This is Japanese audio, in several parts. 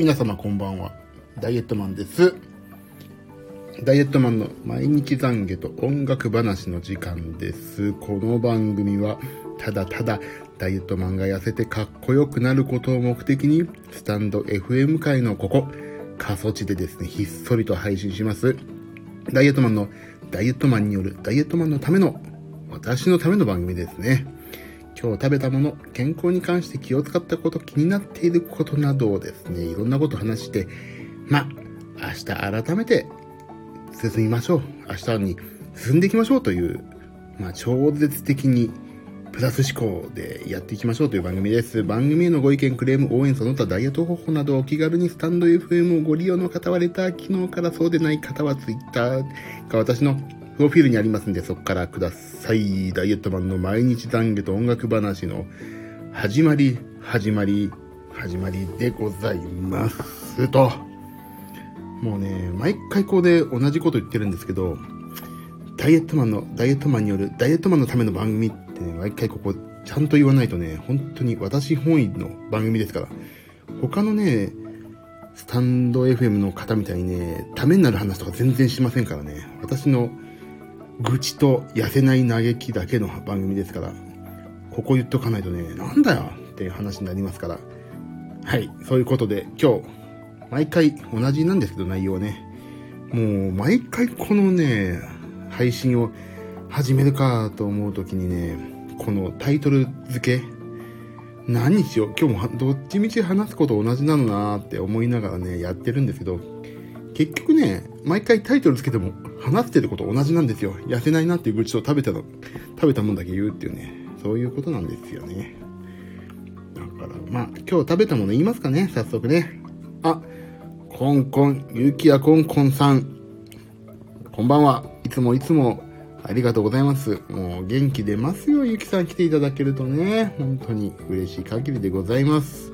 皆様こんばんは。ダイエットマンです。ダイエットマンの毎日懺悔と音楽話の時間です。この番組は、ただただダイエットマンが痩せてかっこよくなることを目的に、スタンド FM 界のここ、過疎地でですね、ひっそりと配信します。ダイエットマンのダイエットマンによるダイエットマンのための、私のための番組ですね。今日食べたもの、健康に関して気を使ったこと、気になっていることなどをですね、いろんなこと話して、まあ、明日改めて進みましょう。明日に進んでいきましょうという、まあ、超絶的にプラス思考でやっていきましょうという番組です。番組へのご意見、クレーム、応援、その他ダイエット方法などお気軽にスタンド FM をご利用の方はレター機能からそうでない方は Twitter が私のプロフィールにありますんでそこからください。ダイエットマンの毎日懺悔と音楽話の始まり、始まり、始まりでございますと。もうね、毎回ここで同じこと言ってるんですけど、ダイエットマンの、ダイエットマンによる、ダイエットマンのための番組ってね、毎回ここちゃんと言わないとね、本当に私本位の番組ですから、他のね、スタンド FM の方みたいにね、ためになる話とか全然しませんからね、私の愚痴と痩せない嘆きだけの番組ですから、ここ言っとかないとね、なんだよっていう話になりますから、はい、そういうことで今日、毎回同じなんですけど内容はね、もう毎回このね、配信を始めるかと思うときにね、このタイトル付け、何にしよう今日もどっちみち話すこと同じなのなーって思いながらね、やってるんですけど、結局ね、毎回タイトルつけても話してること同じなんですよ。痩せないなっていう愚痴と食べたの、食べたもんだけ言うっていうね、そういうことなんですよね。だから、まあ、今日食べたもの言いますかね、早速ね。あ、コンコン、ゆきやコンコンさん。こんばんは。いつもいつもありがとうございます。もう元気出ますよ、ゆきさん来ていただけるとね。本当に嬉しい限りでございます。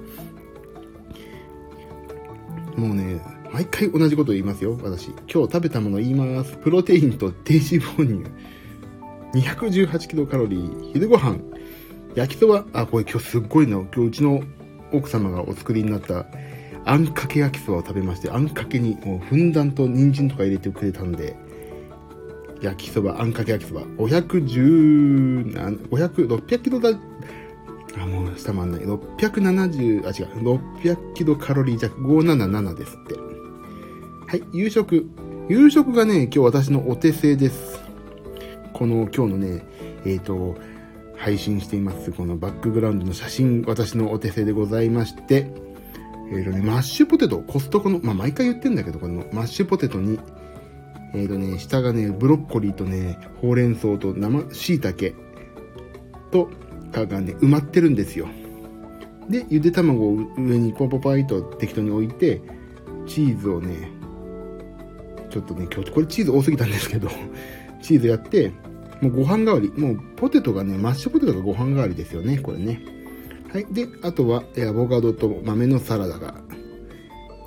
もうね、毎回同じこと言いますよ、私。今日食べたもの言います。プロテインと低脂肪乳。218キロカロリー。昼ご飯。焼きそば。あ、これ今日すっごいな。今日うちの奥様がお作りになったあんかけ焼きそばを食べまして、あんかけにもうふんだんと人参とか入れてくれたんで、焼きそば、あんかけ焼きそば。510、500、600キロだ、あ、もう下回んない。670、あ、違う。600キロカロリー弱577ですって。はい、夕食。夕食がね、今日私のお手製です。この今日のね、えっ、と、配信しています、このバックグラウンドの写真、私のお手製でございまして、えっ、とね、マッシュポテト、コストコの、まあ、毎回言ってんだけど、このマッシュポテトに、えっ、とね、下がね、ブロッコリーとね、ほうれん草と生椎茸と、かがね、埋まってるんですよ。で、ゆで卵を上にポンポパイと適当に置いて、チーズをね、ちょっとね、今日、これチーズ多すぎたんですけど、チーズやって、もうご飯代わり、もうポテトがね、マッシュポテトがご飯代わりですよね、これね。はい。で、あとは、アボカドと豆のサラダが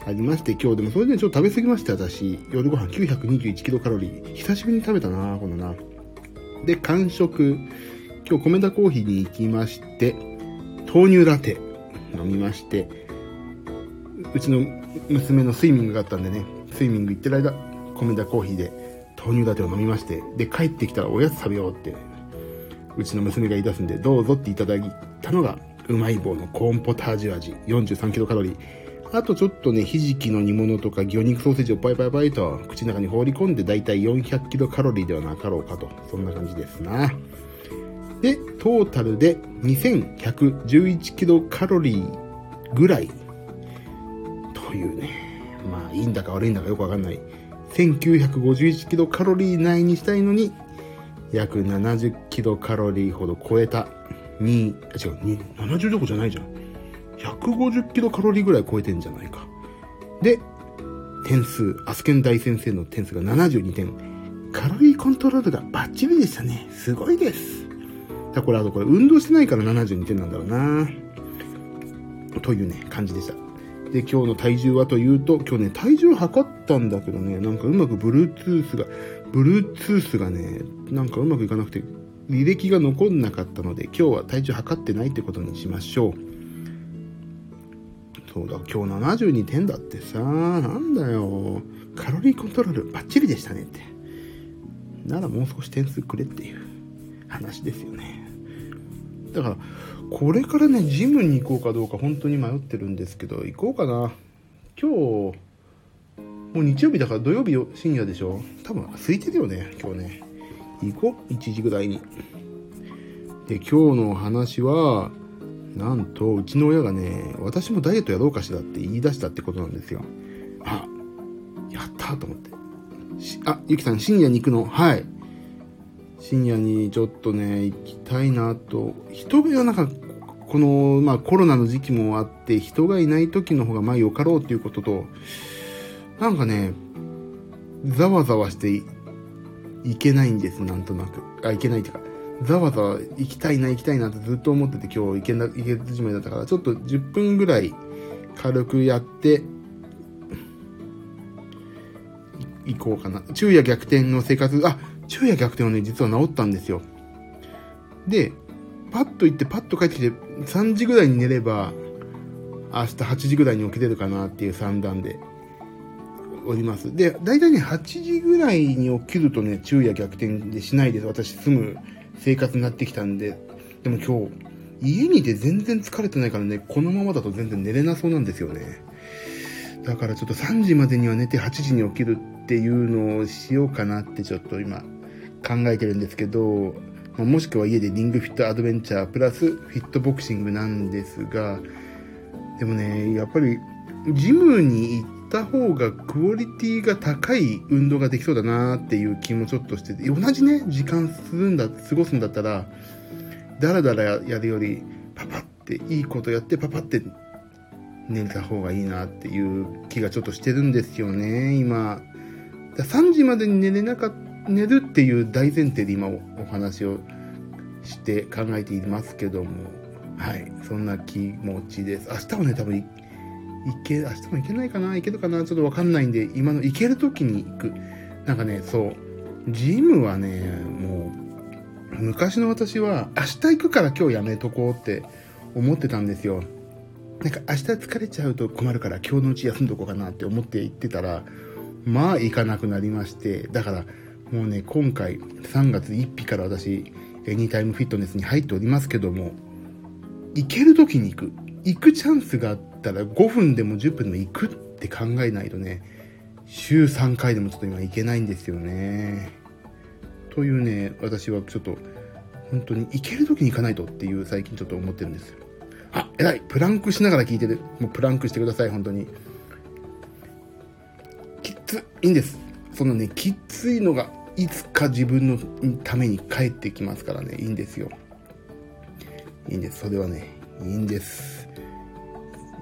ありまして、今日でもそれでちょっと食べ過ぎまして、私。夜ご飯921キロカロリー。久しぶりに食べたなこのな。で、完食。今日、米田コーヒーに行きまして、豆乳ラテ飲みまして、うちの娘のスイミングがあったんでね、スイミング行ってる間、米田コーヒーで豆乳ラテを飲みまして、で、帰ってきたらおやつ食べようって、うちの娘が言い出すんで、どうぞっていただいたのが、うまい棒のコーンポタージュ味、43キロカロリー。あとちょっとね、ひじきの煮物とか魚肉ソーセージをパイパイパイと口の中に放り込んで、だいたい400キロカロリーではなかろうかと。そんな感じですな。で、トータルで2111キロカロリーぐらい。というね。まあ、いいんだか悪いんだかよくわかんない。1951キロカロリー内にしたいのに、約70キロカロリーほど超えた。に、あ違う、に70どこじゃないじゃん。150キロカロリーぐらい超えてんじゃないか。で、点数、アスケン大先生の点数が72点。カロリーコントロールがバッチリでしたね。すごいです。だこれあとこれ運動してないから72点なんだろうな。というね、感じでした。で、今日の体重はというと、今日ね、体重測ったんだけどね、なんかうまく Bluetooth が、Bluetooth がね、なんかうまくいかなくて、履歴が残んなかったので、今日は体重測ってないってことにしましょう。そうだ、今日72点だってさ、なんだよ。カロリーコントロールバッチリでしたねって。ならもう少し点数くれっていう話ですよね。だから、これからね、ジムに行こうかどうか本当に迷ってるんですけど、行こうかな。今日、もう日曜日だから土曜日深夜でしょ多分空いてるよね、今日ね。行こう、1時ぐらいに。で、今日の話は、なんと、うちの親がね、私もダイエットやろうかしらって言い出したってことなんですよ。あ、やったと思って。あ、ゆきさん、深夜に行くの？はい。深夜にちょっとね、行きたいなと。人がなんか、この、まあコロナの時期もあって、人がいない時の方がまあよかろうっていうことと、なんかね、ざわざわしていけないんです、なんとなく。あ、いけないっていうか、ざわざわ行きたいな行きたいなってずっと思ってて今日行けな、行けずじまいだったから、ちょっと10分ぐらい軽くやって、行こうかな。昼夜逆転の生活、あ、昼夜逆転はね、実は治ったんですよ。で、パッと行ってパッと帰ってきて、3時ぐらいに寝れば、明日8時ぐらいに起きれるかなっていう算段でおります。で、大体ね、8時ぐらいに起きるとね、昼夜逆転でしないです。私、住む生活になってきたんで。でも今日、家にいて全然疲れてないからね、このままだと全然寝れなそうなんですよね。だからちょっと3時までには寝て8時に起きるっていうのをしようかなってちょっと今考えてるんですけど、まもしくは家でリングフィットアドベンチャープラスフィットボクシングなんですが、でもね、やっぱりジムに行った方がクオリティが高い運動ができそうだなっていう気もちょっとしてて、同じね、時間するんだ、過ごすんだったら、だらだらやるより、パパっていいことやってパパって寝た方がいいなっていう気がちょっとしてるんですよね、今。3時までに寝れなかった、寝るっていう大前提で今お話をして考えていますけども、はい、そんな気持ちです。明日はね、多分、いけ、明日も行けないかな行けるかなちょっとわかんないんで、今の行ける時に行く。なんかね、そう、ジムはね、もう、昔の私は、明日行くから今日やめとこうって思ってたんですよ。なんか明日疲れちゃうと困るから今日のうち休んどこうかなって思って行ってたら、まあ行かなくなりまして、だからもうね、今回3月1日から私、エニタイムフィットネスに入っておりますけども、行ける時に行く。行くチャンスがあったら5分でも10分でも行くって考えないとね、週3回でもちょっと今行けないんですよね。というね、私はちょっと、本当に行ける時に行かないとっていう最近ちょっと思ってるんですよ。あ、偉いプランクしながら聞いてる。もうプランクしてください、本当に。ついいんです。そのね、きついのがいつか自分のために帰ってきますからね、いいんですよ。いいんです。それはね、いいんです。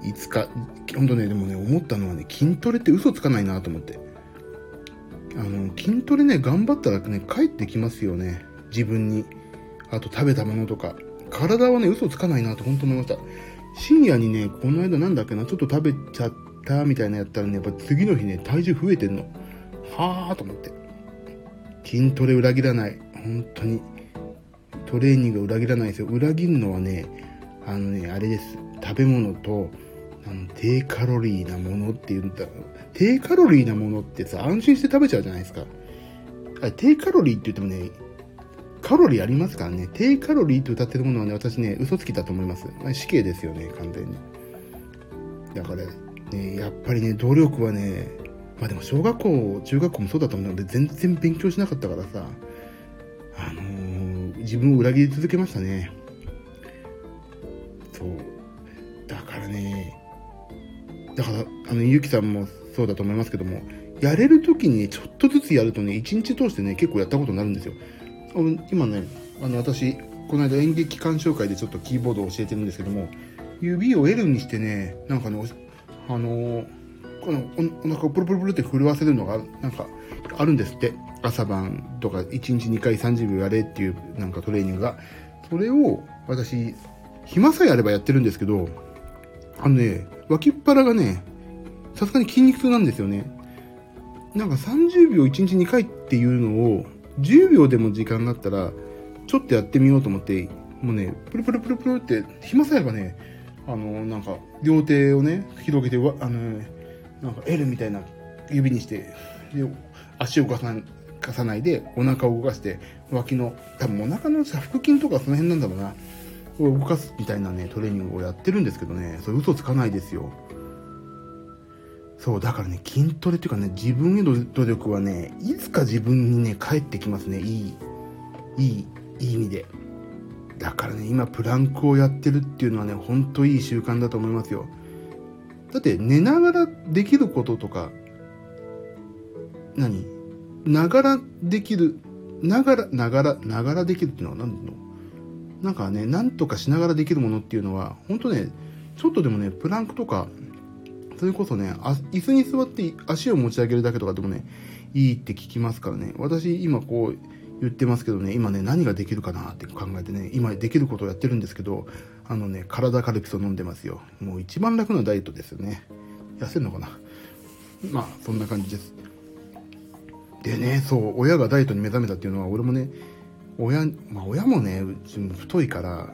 いつか、ほんとね、でもね、思ったのはね、筋トレって嘘つかないなと思って。あの、筋トレね、頑張ったらね、帰ってきますよね。自分に。あと食べたものとか。体はね、嘘つかないなと本当思いました。深夜にね、この間なんだっけな、ちょっと食べちゃったみたいなやったらね、やっぱ次の日ね、体重増えてんの。はぁーと思って。筋トレ裏切らない。本当に。トレーニング裏切らないですよ。裏切るのはね、あのね、あれです。食べ物と、あの低カロリーなものっていうんだ。低カロリーなものってさ、安心して食べちゃうじゃないですか。あ低カロリーって言ってもね、カロリーありますからね。低カロリーと歌ってるものはね、私ね、嘘つきだと思います。死刑ですよね、完全に。だからね、やっぱりね、努力はね、まあでも小学校、中学校もそうだと思うので、全然勉強しなかったからさ、あのー、自分を裏切り続けましたね。そう。だからね、だから、あの、ゆきさんもそうだと思いますけども、やれる時に、ちょっとずつやるとね、一日通してね、結構やったことになるんですよ。今ね、あの、私、この間演劇鑑賞会でちょっとキーボードを教えてるんですけども、指を L にしてね、なんかね、あのこのお腹をプルプルプルって震わせるのが、なんか、あるんですって。朝晩とか1日2回30秒やれっていうなんかトレーニングが。それを私、暇さえあればやってるんですけど、あのね、脇っ腹がね、さすがに筋肉痛なんですよね。なんか30秒1日2回っていうのを10秒でも時間があったら、ちょっとやってみようと思って、もうね、プルプルプルプルって、暇さえあればね、あの、なんか、両手をね、広げて、あの、なんか L みたいな指にして、で足を重ね、かさないで、お腹を動かして、脇の、多分お腹のさ、腹筋とかその辺なんだろうな、を動かすみたいなね、トレーニングをやってるんですけどね、それ嘘つかないですよ。そう、だからね、筋トレっていうかね、自分への努力はね、いつか自分にね、返ってきますね。いい、いい、いい意味で。だからね、今プランクをやってるっていうのはね、ほんといい習慣だと思いますよ。だって寝ながらできることとか、何？ながらできる、ながら、ながら、ながらできるっていうのは何の？なんかね、なんとかしながらできるものっていうのは、本当ね、ちょっとでもね、プランクとか、それこそね、椅子に座って足を持ち上げるだけとかでもね、いいって聞きますからね。私、今こう言ってますけどね、今ね、何ができるかなって考えてね、今できることをやってるんですけど、あのね、体カルピスを飲んでますよ。もう一番楽なダイエットですよね。痩せるのかな？まあ、そんな感じです。でね、そう、親がダイエットに目覚めたっていうのは、俺もね、親、まあ親もね、うちも太いから、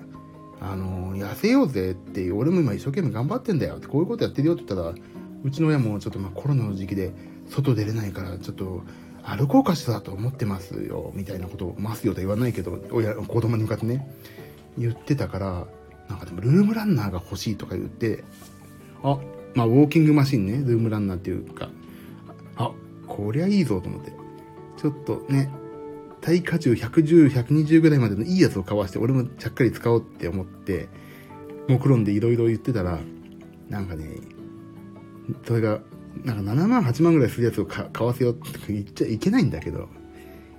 あの、痩せようぜって、俺も今一生懸命頑張ってんだよって、こういうことやってるよって言ったら、うちの親もちょっとまあコロナの時期で外出れないから、ちょっと歩こうかしらと思ってますよ、みたいなことを、ますよと言わないけど、親、子供に向かってね、言ってたから、なんかでもルームランナーが欲しいとか言って、あ、まあウォーキングマシンね、ルームランナーっていうか、あ、こりゃいいぞと思って。ちょっとね、耐荷重110、120ぐらいまでのいいやつを買わして、俺もちゃっかり使おうって思って、目論んでいろいろ言ってたら、なんかね、それが、なんか7万、8万ぐらいするやつを買わせようって言っちゃいけないんだけど、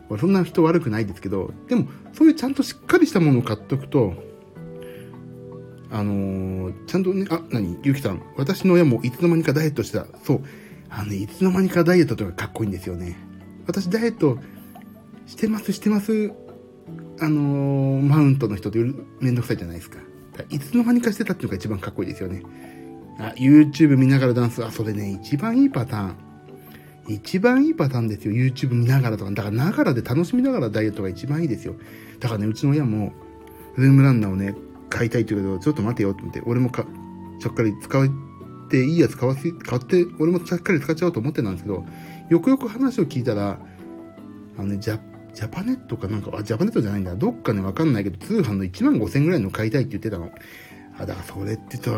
俺そんな人悪くないですけど、でも、そういうちゃんとしっかりしたものを買っとくと、あのー、ちゃんとね、あ、何？ゆきさん、私の親もいつの間にかダイエットした。そう。あのね、いつの間にかダイエットとかかっこいいんですよね。私ダイエットしてます、してます。あのー、マウントの人ってめんどくさいじゃないですか。かいつの間にかしてたっていうのが一番かっこいいですよね。あ、YouTube 見ながらダンス。あ、それね、一番いいパターン。一番いいパターンですよ。YouTube 見ながらとか。だからながらで楽しみながらダイエットが一番いいですよ。だからね、うちの親も、ルームランナーをね、買いたいって言うけど、ちょっと待てよって思って、俺もか、ちょっかり使っていいやつ買わせ、買って、俺もちゃっかり使っちゃおうと思ってたんですけど、よくよく話を聞いたら、あのね、ジャジャパネットかなんか、あ、ジャパネットじゃないんだ。どっかね、わかんないけど、通販の1万5千ぐらいの買いたいって言ってたの。あ、だからそれってさ、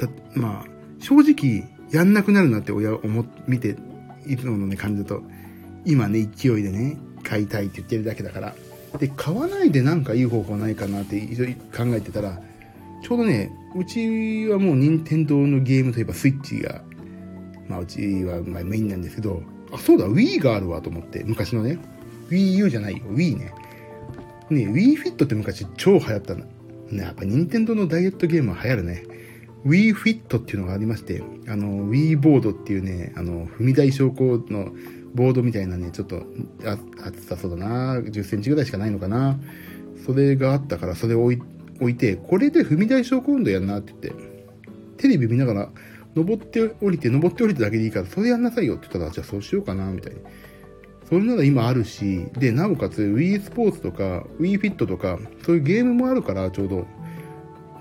た、まあ、正直、やんなくなるなって親思、見て、いつものね、感じだと、今ね、勢いでね、買いたいって言ってるだけだから。で、買わないでなんかいい方法ないかなって考えてたら、ちょうどね、うちはもう任天堂のゲームといえばスイッチが、まあうちはまあメインなんですけど、あ、そうだ、Wii があるわと思って、昔のね。Wii U じゃないよ、Wii ね。ね、Wii Fit って昔超流行ったの。ね、やっぱ任天堂のダイエットゲームは流行るね。Wii Fit っていうのがありまして、あの、Wii ボードっていうね、あの、踏み台昇降のボードみたいなね、ちょっと、あ、厚さそうだな、10センチぐらいしかないのかな。それがあったから、それを置い置いて、これで踏み台昇降運動やんなって言って、テレビ見ながら、登って降りて、登って降りてだけでいいから、それやんなさいよって言ったら、じゃあそうしようかな、みたいな。それなら今あるし、で、なおかつ Wii スポーツとか Wii Fit とか、そういうゲームもあるから、ちょうど。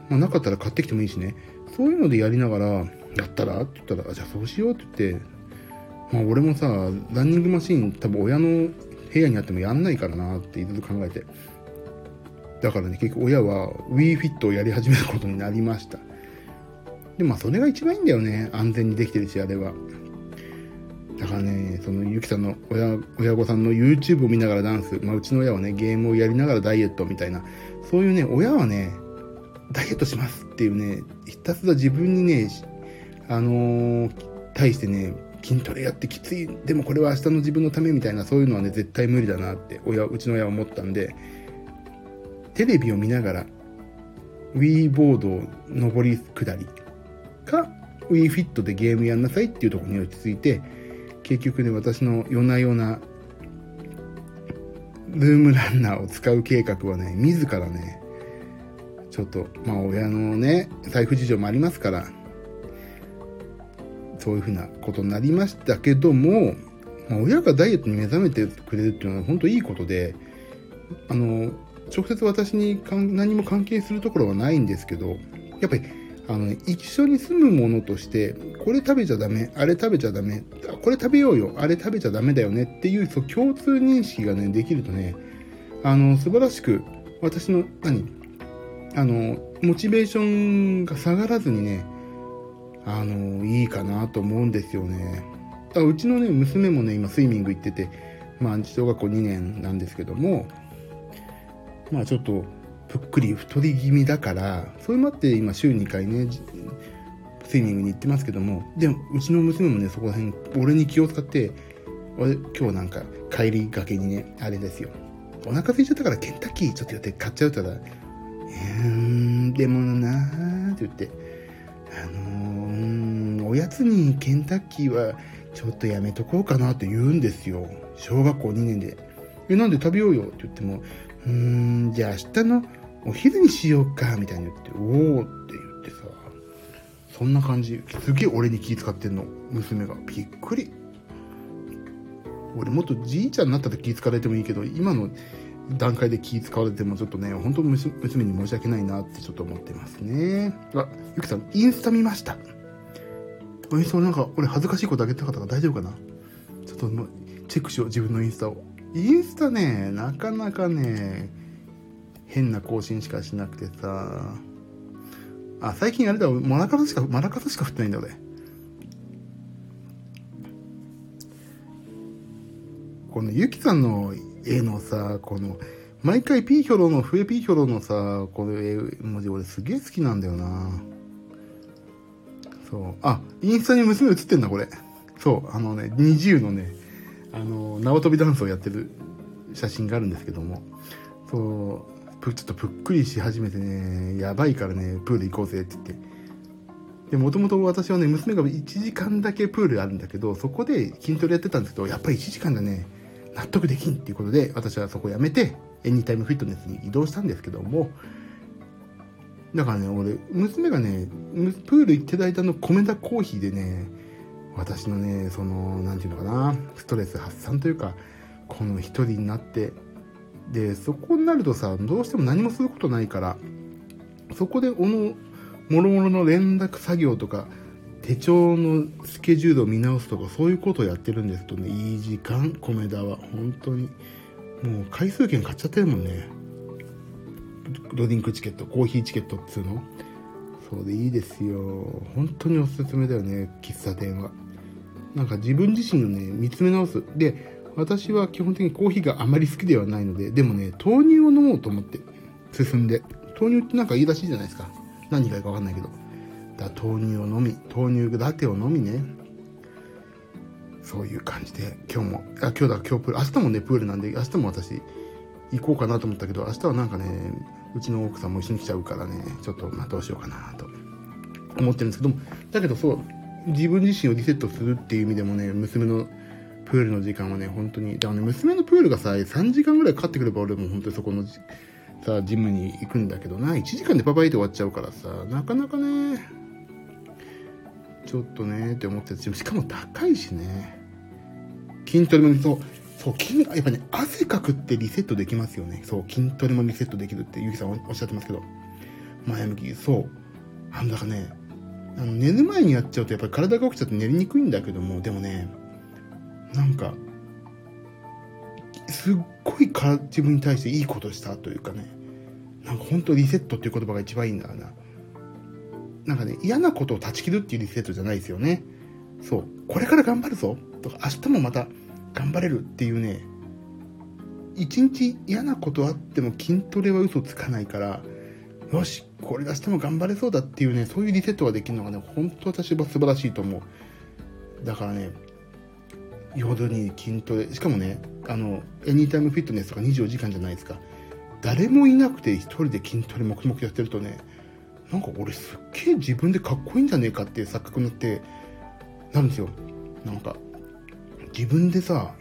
まあ、なかったら買ってきてもいいしね。そういうのでやりながら、やったら？って言ったら、じゃあそうしようって言って、まあ俺もさ、ランニングマシン多分親の部屋にあってもやんないからなっていろいろ考えて。だからね、結局親は Wii Fit をやり始めることになりました。で、まあそれが一番いいんだよね。安全にできてるし、あれは。だからね、そのゆきさんの親、親御さんの YouTube を見ながらダンス、まあうちの親はね、ゲームをやりながらダイエットみたいな、そういうね、親はね、ダイエットしますっていうね、ひたすら自分にね、あのー、対してね、筋トレやってきつい、でもこれは明日の自分のためみたいな、そういうのはね、絶対無理だなって、親、うちの親は思ったんで、テレビを見ながら、Wii ボードを上り下りか、Wii フィットでゲームやんなさいっていうところに落ち着いて、結局ね、私の夜な夜な、ルームランナーを使う計画はね、自らね、ちょっと、まあ親のね、財布事情もありますから、そういうふうなことになりましたけども、まあ、親がダイエットに目覚めてくれるっていうのは本当いいことで、あの、直接私に何も関係するところはないんですけど、やっぱり、あの、一緒に住むものとして、これ食べちゃダメ、あれ食べちゃダメ、これ食べようよ、あれ食べちゃダメだよねっていう、そう、共通認識がね、できるとね、あの、素晴らしく、私の、何？あの、モチベーションが下がらずにね、あの、いいかなと思うんですよね。あうちのね、娘もね、今スイミング行ってて、まあ、小学校2年なんですけども、まあちょっと、ぷっくり太り気味だから、それもあって今週2回ね、スイミングに行ってますけども、でも、うちの娘もね、そこら辺、俺に気を使って、俺、今日なんか、帰りがけにね、あれですよ。お腹空いちゃったからケンタッキーちょっと寄って買っちゃうたら、ん、でもなーって言って、あのー、おやつにケンタッキーはちょっとやめとこうかなって言うんですよ。小学校2年で。え、なんで食べようよって言っても、うーん、じゃあ明日のお昼にしようか、みたいに言って、おーって言ってさ、そんな感じ。すげえ俺に気使ってんの。娘が。びっくり。俺もっとじいちゃんになったら気使われてもいいけど、今の段階で気使われてもちょっとね、本当娘に申し訳ないなってちょっと思ってますね。あ、ゆきさん、インスタ見ました。え、そうなんか俺恥ずかしいことあげたかったから大丈夫かな？ちょっともうチェックしよう、自分のインスタを。インスタね、なかなかね、変な更新しかしなくてさ。あ、最近あれだ、マラカスしか、マラカスしか振ってないんだ俺。このゆきさんの絵のさ、この、毎回ピーヒョロの、笛ピーヒョロのさ、この絵文字俺すげえ好きなんだよな。そう。あ、インスタに娘映ってんだ、これ。そう。あのね、20のね、あの、縄跳びダンスをやってる写真があるんですけども、そう、ちょっとぷっくりし始めてね、やばいからね、プール行こうぜって言って。で、もともと私はね、娘が1時間だけプールあるんだけど、そこで筋トレやってたんですけど、やっぱり1時間だね、納得できんっていうことで、私はそこをやめて、エニタイムフィットネスに移動したんですけども、だからね、俺、娘がね、プール行ってる間の米田コーヒーでね、私のね、その、なんていうのかな、ストレス発散というか、この一人になって、で、そこになるとさ、どうしても何もすることないから、そこで、おの、もろもろの連絡作業とか、手帳のスケジュールを見直すとか、そういうことをやってるんですとね、いい時間、米田は。本当に。もう回数券買っちゃってるもんね。ロディンクチケット、コーヒーチケットっつうの。そうでいいですよ。本当におすすめだよね、喫茶店は。なんか自分自身をね、見つめ直す。で、私は基本的にコーヒーがあまり好きではないので、でもね、豆乳を飲もうと思って進んで。豆乳ってなんかいいらしいじゃないですか。何がいいかわかんないけど。だ豆乳を飲み、豆乳ラテを飲みね。そういう感じで、今日も、あ、今日だ、今日プール、明日もね、プールなんで、明日も私、行こうかなと思ったけど、明日はなんかね、うちの奥さんも一緒に来ちゃうからね、ちょっと、まあどうしようかなと思ってるんですけども、だけどそう、自分自身をリセットするっていう意味でもね、娘のプールの時間はね、本当に、だからね、娘のプールがさ、3時間ぐらいかかってくれば俺も本当にそこの、さ、ジムに行くんだけどな、1時間でパパイって終わっちゃうからさ、なかなかね、ちょっとね、って思ってしかも高いしね。筋トレもそう、そう、筋、やっぱね、汗かくってリセットできますよね。そう、筋トレもリセットできるってゆきさんおっしゃってますけど。前向き、そう。あの、だからね、あの、寝る前にやっちゃうとやっぱり体が起きちゃって寝りにくいんだけども、でもね、なんか、すっごいか自分に対していいことしたというかね、なんか本当リセットっていう言葉が一番いいんだな。なんかね、嫌なことを断ち切るっていうリセットじゃないですよね。そう。これから頑張るぞとか、明日もまた頑張れるっていうね、一日嫌なことあっても筋トレは嘘つかないから、よし、これ明日も頑張れそうだっていうね、そういうリセットができるのがね、本当私は素晴らしいと思う。だからね、夜に筋トレ、しかもね、あの、エニータイムフィットネスとか24時間じゃないですか。誰もいなくて一人で筋トレ黙々やってるとね、なんか俺すっげえ自分でかっこいいんじゃねえかっていう錯覚になって、なるんですよ。なんか、自分でさ、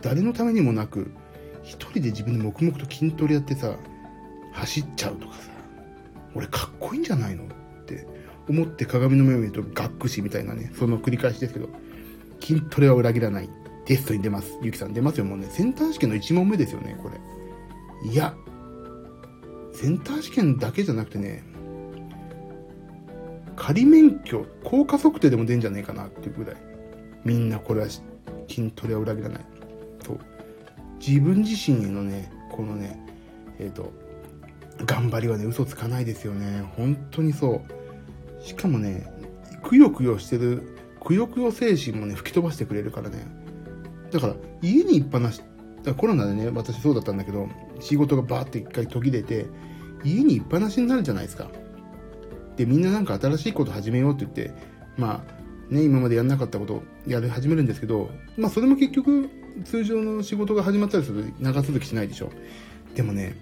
誰のためにもなく、一人で自分で黙々と筋トレやってさ、走っちゃうとかさ、俺かっこいいんじゃないのって思って鏡の目を見るとがっくしみたいなね、その繰り返しですけど、筋トレは裏切らない。テストに出ます。ゆきさん出ますよ。もうね、センター試験の1問目ですよね、これ。いや、センター試験だけじゃなくてね、仮免許、効果測定でも出んじゃねえかなっていうぐらい。みんなこれは筋トレは裏切らない。と。自分自身へのね、このね、えっ、ー、と、頑張りはね、嘘つかないですよね。本当にそう。しかもね、くよくよしてる、くよくよ精神もね、吹き飛ばしてくれるからね。だから、家にいっぱなし、コロナでね、私そうだったんだけど、仕事がバーって一回途切れて、家にいっぱなしになるじゃないですか。で、みんななんか新しいこと始めようって言って、まあ、ね、今までやんなかったことやり始めるんですけど、まあそれも結局通常の仕事が始まったりすると長続きしないでしょ。でもね、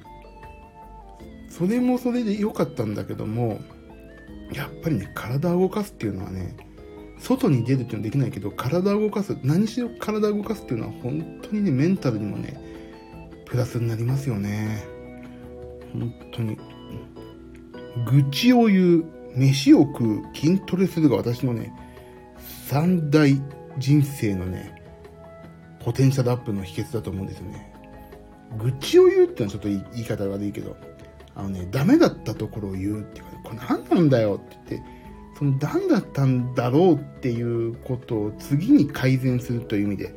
それもそれで良かったんだけども、やっぱりね、体を動かすっていうのはね、外に出るっていうのはできないけど、体を動かす、何しろ体を動かすっていうのは本当にね、メンタルにもね、プラスになりますよね。本当に。愚痴を言う、飯を食う、筋トレするが私のね、三大人生のね、ポテンシャルアップの秘訣だと思うんですよね。愚痴を言うってのはちょっと言い方が悪いけど、あのね、ダメだったところを言うっていうか、これ何なんだよって言って、その何だったんだろうっていうことを次に改善するという意味で、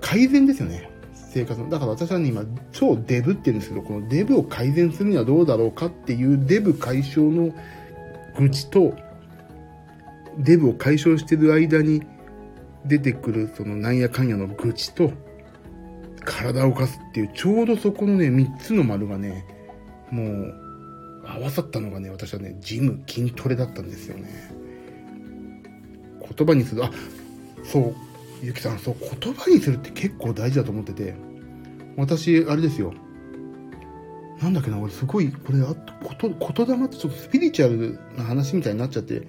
改善ですよね。生活の。だから私はね、今、超デブって言うんですけど、このデブを改善するにはどうだろうかっていうデブ解消の愚痴と、デブを解消してる間に出てくるそのなんやかんやの愚痴と、体を動かすっていう、ちょうどそこのね、3つの丸がね、もう、合わさったのがね、私はね、ジム、筋トレだったんですよね。言葉にする、あ、そう、ゆきさん、そう、言葉にするって結構大事だと思ってて、私、あれですよ。なんだっけな、俺すごい、これ、あこと、言霊ってちょっとスピリチュアルな話みたいになっちゃって、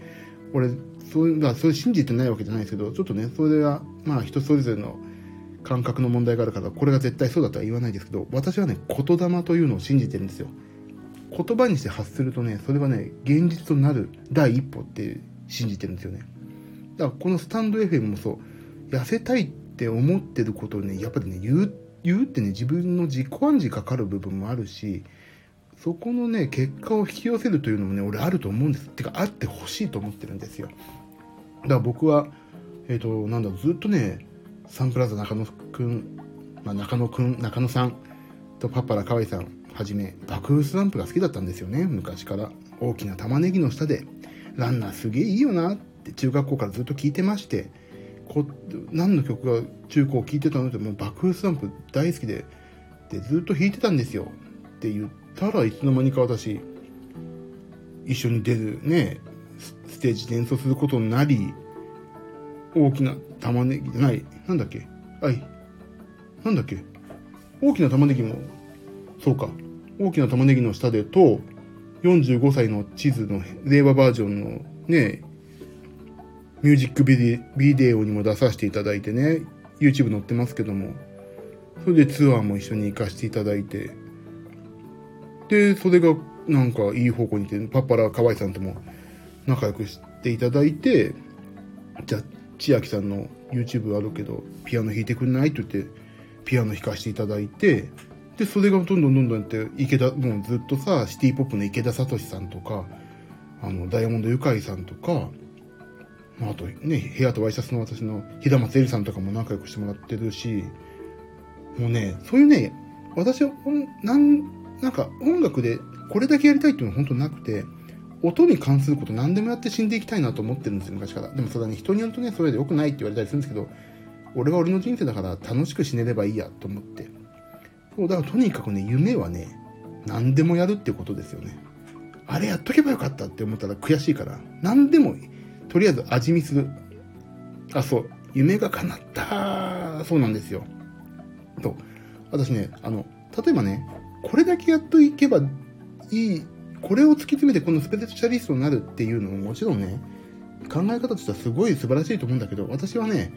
俺、そういう、それ信じてないわけじゃないですけど、ちょっとね、それは、まあ人それぞれの感覚の問題があるから、これが絶対そうだとは言わないですけど、私はね、言霊というのを信じてるんですよ。言葉にして発するとね、それはね、現実となる第一歩って信じてるんですよね。だからこのスタンド FM もそう、痩せたいって思ってることをね、やっぱりね、言う、言うってね、自分の自己暗示かかる部分もあるし、そこのね、結果を引き寄せるというのもね、俺あると思うんですっ。てか、あってほしいと思ってるんですよ。だから僕は、えっ、ー、と、なんだろう、ずっとね、サンプラザ中野くん、まあ、中野くん、中野さんとパッパラ河合さんはじめ、爆風スランプが好きだったんですよね、昔から。大きな玉ねぎの下で、ランナーすげえいいよなって中学校からずっと聞いてまして、こ何の曲が中高聴いてたのってもう爆風スランプ大好きででずっと弾いてたんですよ。って言ったらいつの間にか私一緒に出るねステージで演奏することになり大きな玉ねぎじゃないなんだっけ？はいなんだっけ？大きな玉ねぎもそうか。大きな玉ねぎの下でと45歳の地図の令和バージョンのねミュージックビデオにも出させていただいてね、YouTube 載ってますけども、それでツアーも一緒に行かせていただいて、で、それがなんかいい方向に行って、パッパラ河合さんとも仲良くしていただいて、じゃあ、千秋さんの YouTube あるけど、ピアノ弾いてくんない？って言って、ピアノ弾かせていただいて、で、それがどんどんどんどんやって、池田、もうずっとさ、シティポップの池田聡さんとか、あの、ダイヤモンドユカイさんとか、あとね、部屋とワイシャツの私の平松絵里さんとかも仲良くしてもらってるし、もうね、そういうね、私は、なん、なんか音楽でこれだけやりたいっていうのは本当なくて、音に関すること何でもやって死んでいきたいなと思ってるんですよ、昔から。でもそれはね、人によるとね、それで良くないって言われたりするんですけど、俺は俺の人生だから楽しく死ねればいいやと思って。そう、だからとにかくね、夢はね、何でもやるってことですよね。あれやっとけばよかったって思ったら悔しいから、何でもいい。とりあえず味見する。あ、そう。夢が叶った。そうなんですよ。と、私ね、あの、例えばね、これだけやっといけばいい、これを突き詰めてこのスペシャリストになるっていうのももちろんね、考え方としてはすごい素晴らしいと思うんだけど、私はね、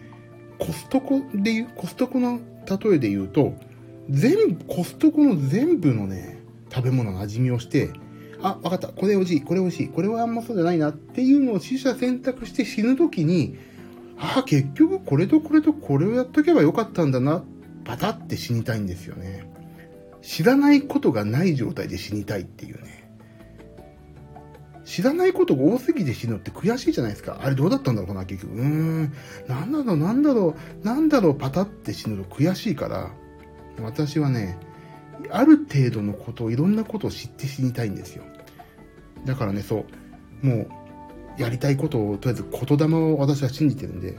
コストコで言う、コストコの例えで言うと、全部、コストコの全部のね、食べ物の味見をして、あ、わかった。これ美味しい。これ美味しい。これはあんまそうじゃないなっていうのを死者選択して死ぬときに、ああ、結局これとこれとこれをやっとけばよかったんだな。パタって死にたいんですよね。知らないことがない状態で死にたいっていうね。知らないことが多すぎて死ぬって悔しいじゃないですか。あれどうだったんだろうかな、結局。うーん。なんだろう、なんだろう、なんだろう、パタって死ぬと悔しいから、私はね、ある程度のことを、いろんなことを知って死にたいんですよ。だからね、そう、もう、やりたいことを、とりあえず言霊を私は信じてるんで、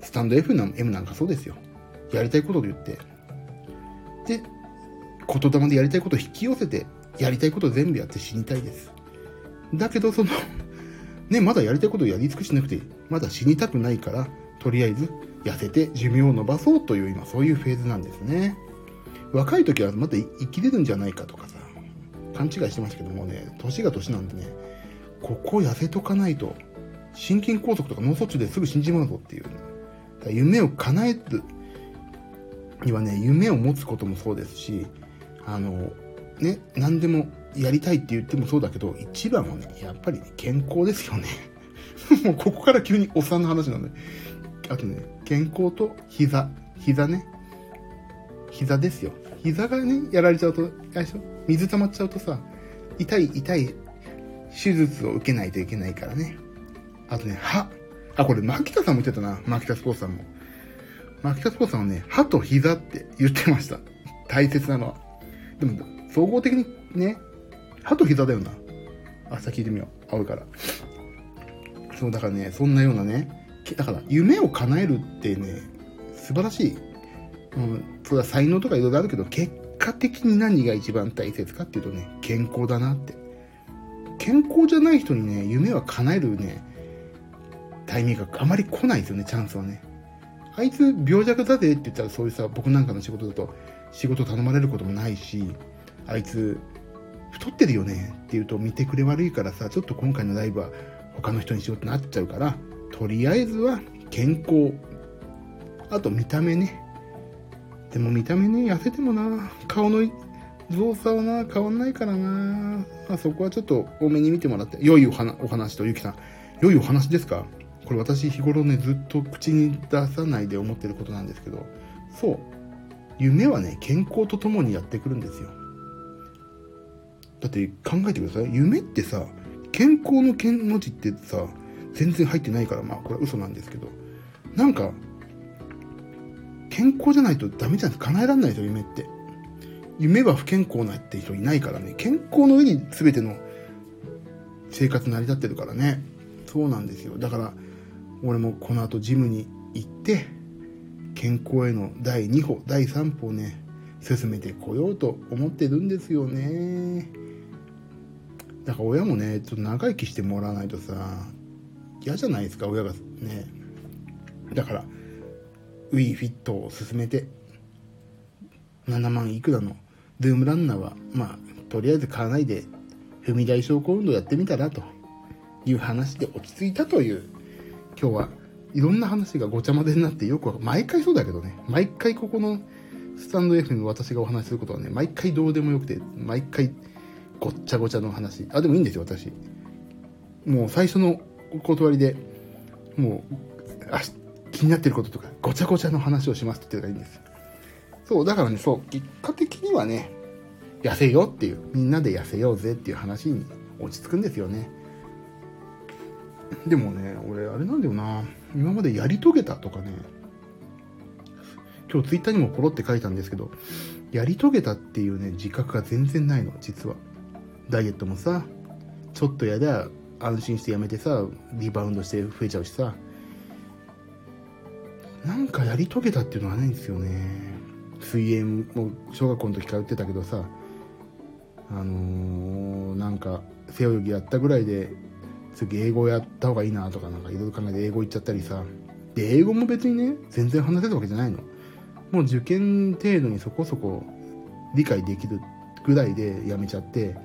スタンド F な M なんかそうですよ。やりたいことを言って、で、言霊でやりたいことを引き寄せて、やりたいことを全部やって死にたいです。だけど、そのね、まだやりたいことをやり尽くしなくて、まだ死にたくないから、とりあえず痩せて寿命を伸ばそうという今そういうフェーズなんですね。若い時はまだ生きれるんじゃないかとかさ、勘違いしてますけどもね、年が年なんでね、ここ痩せとかないと、心筋梗塞とか脳卒中ですぐ死んじまうぞっていう、ね、夢を叶えるにはね、夢を持つこともそうですし、あの、ね、何でもやりたいって言ってもそうだけど、一番はね、やっぱり、ね、健康ですよね。もうここから急におっさんの話なんで。あとね、健康と膝。膝ね。膝ですよ。膝がね、やられちゃうと、あれでしょ水溜まっちゃうとさ、痛い、痛い手術を受けないといけないからね。あとね、歯。あ、これ、牧田さんも言ってたな。牧田スポーツさんも。牧田スポーツさんはね、歯と膝って言ってました。大切なのは。でも、総合的にね、歯と膝だよな。明日聞いてみよう。青いから。そう、だからね、そんなようなね、だから夢を叶えるってね、素晴らしい。うん、それは才能とかいろいろあるけど、結果的に何が一番大切かっていうとね、健康だなって。健康じゃない人にね、夢は叶えるね、タイミングがあまり来ないですよね、チャンスはね。あいつ病弱だぜって言ったらそういうさ、僕なんかの仕事だと仕事頼まれることもないし、あいつ太ってるよねって言うと見てくれ悪いからさ、ちょっと今回のライブは他の人にしようってなっちゃうから、とりあえずは健康。あと見た目ね。でも見た目ね、痩せてもな、顔の増差はな、変わんないからな。まあ、そこはちょっと多めに見てもらって。良いお話と、ゆきさん。良いお話ですか？これ私日頃ね、ずっと口に出さないで思ってることなんですけど、そう。夢はね、健康とともにやってくるんですよ。だって考えてください。夢ってさ、健康の健文字ってさ、全然入ってないから、まあこれは嘘なんですけど、なんか、健康じゃないとダメじゃん。叶えられないですよ、夢って。夢は不健康なって人いないからね。健康の上に全ての生活成り立ってるからね。そうなんですよ。だから、俺もこの後ジムに行って、健康への第2歩、第3歩をね、進めてこようと思ってるんですよね。だから親もね、ちょっと長生きしてもらわないとさ、嫌じゃないですか、親がね。だから、ウィーフィットを進めて、7万いくらのズームランナーは、まあ、とりあえず買わないで、踏み台昇降運動やってみたらという話で落ち着いたという、今日はいろんな話がごちゃ混ぜになってよく毎回そうだけどね、毎回ここのスタンド F に私がお話しすることはね、毎回どうでもよくて、毎回ごっちゃごちゃの話。あ、でもいいんですよ、私。もう最初のお断りで、もう、あ気になってることとか、ごちゃごちゃの話をしますって言ったらいいんです。そう、だからね、そう、結果的にはね、痩せようっていう、みんなで痩せようぜっていう話に落ち着くんですよね。でもね、俺、あれなんだよな。今までやり遂げたとかね、今日ツイッターにもポロって書いたんですけど、やり遂げたっていうね、自覚が全然ないの、実は。ダイエットもさ、ちょっとやりゃ安心してやめてさ、リバウンドして増えちゃうしさ、なんかやり遂げたっていうのはないんですよね。水泳も小学校の時通ってたけどさ、あのー、なんか背泳ぎやったぐらいで、次英語やった方がいいなとかなんかいろいろ考えて英語行っちゃったりさ、で、英語も別にね、全然話せるわけじゃないの。もう受験程度にそこそこ理解できるぐらいでやめちゃって、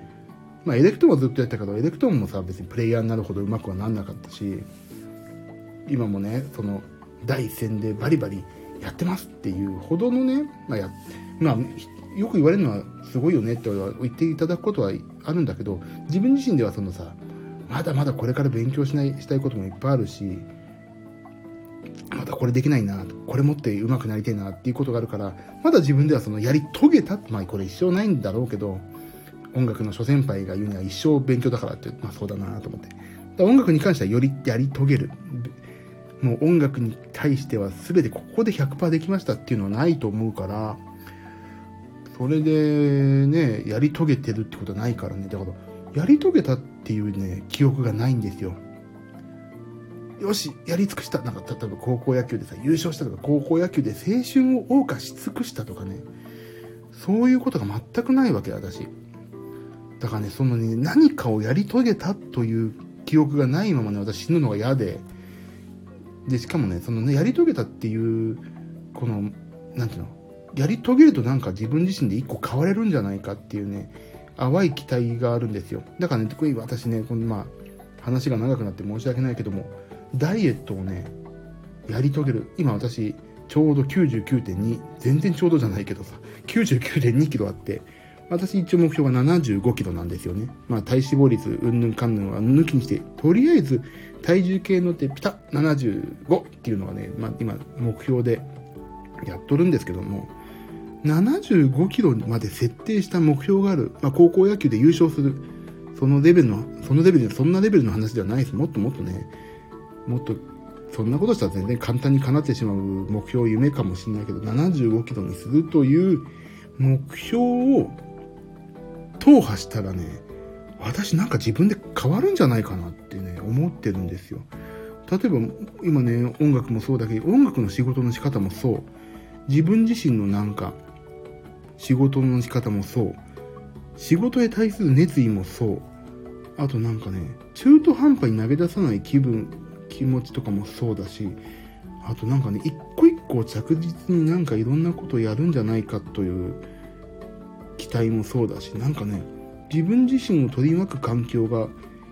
まあエレクトーンはずっとやったけど、エレクトーンもさ、別にプレイヤーになるほどうまくはなんなかったし、今もね、その、第一線でバリバリやってますっていうほどのね、まあや、まあ、よく言われるのはすごいよねって言っていただくことはあるんだけど、自分自身ではそのさ、まだまだこれから勉強しない、したいこともいっぱいあるし、まだこれできないな、これ持って上手くなりたいなっていうことがあるから、まだ自分ではそのやり遂げた、まあこれ一生ないんだろうけど、音楽の諸先輩が言うには一生勉強だからって、まあそうだなと思って。音楽に関してはよりやり遂げる。もう音楽に対しては全てここで100%できましたっていうのはないと思うから、それでね、やり遂げてるってことはないからね。だから、やり遂げたっていうね、記憶がないんですよ。よし、やり尽くした。なんか、例えば高校野球でさ、優勝したとか、高校野球で青春を謳歌し尽くしたとかね。そういうことが全くないわけ、私。だからね、そのね、何かをやり遂げたという記憶がないままね、私死ぬのが嫌で、で、しかもね、そのね、やり遂げたっていう、この、なんていうの、やり遂げるとなんか自分自身で一個変われるんじゃないかっていうね、淡い期待があるんですよ。だからね、特に私ね、このまあ、話が長くなって申し訳ないけども、ダイエットをね、やり遂げる。今私、ちょうど99.2、全然ちょうどじゃないけどさ、99.2キロあって、私一応目標が75キロなんですよね。まあ体脂肪率、うんぬんかんぬんは抜きにして、とりあえず体重計乗ってピタッ75っていうのがね、まあ今目標でやっとるんですけども、75キロまで設定した目標がある。まあ高校野球で優勝する。そのレベルの、そのレベルで、そんなレベルの話ではないです。もっともっとね、もっとそんなことしたら全然簡単に叶ってしまう目標、夢かもしれないけど、75キロにするという目標を踏破したらね、私なんか自分で変わるんじゃないかなってね、思ってるんですよ。例えば、今ね、音楽もそうだけど、音楽の仕事の仕方もそう。自分自身のなんか、仕事の仕方もそう。仕事へ対する熱意もそう。あとなんかね、中途半端に投げ出さない気分気持ちとかもそうだし、あとなんかね、一個一個着実になんかいろんなことをやるんじゃないかという期待もそうだし、なんかね、自分自身を取り巻く環境が、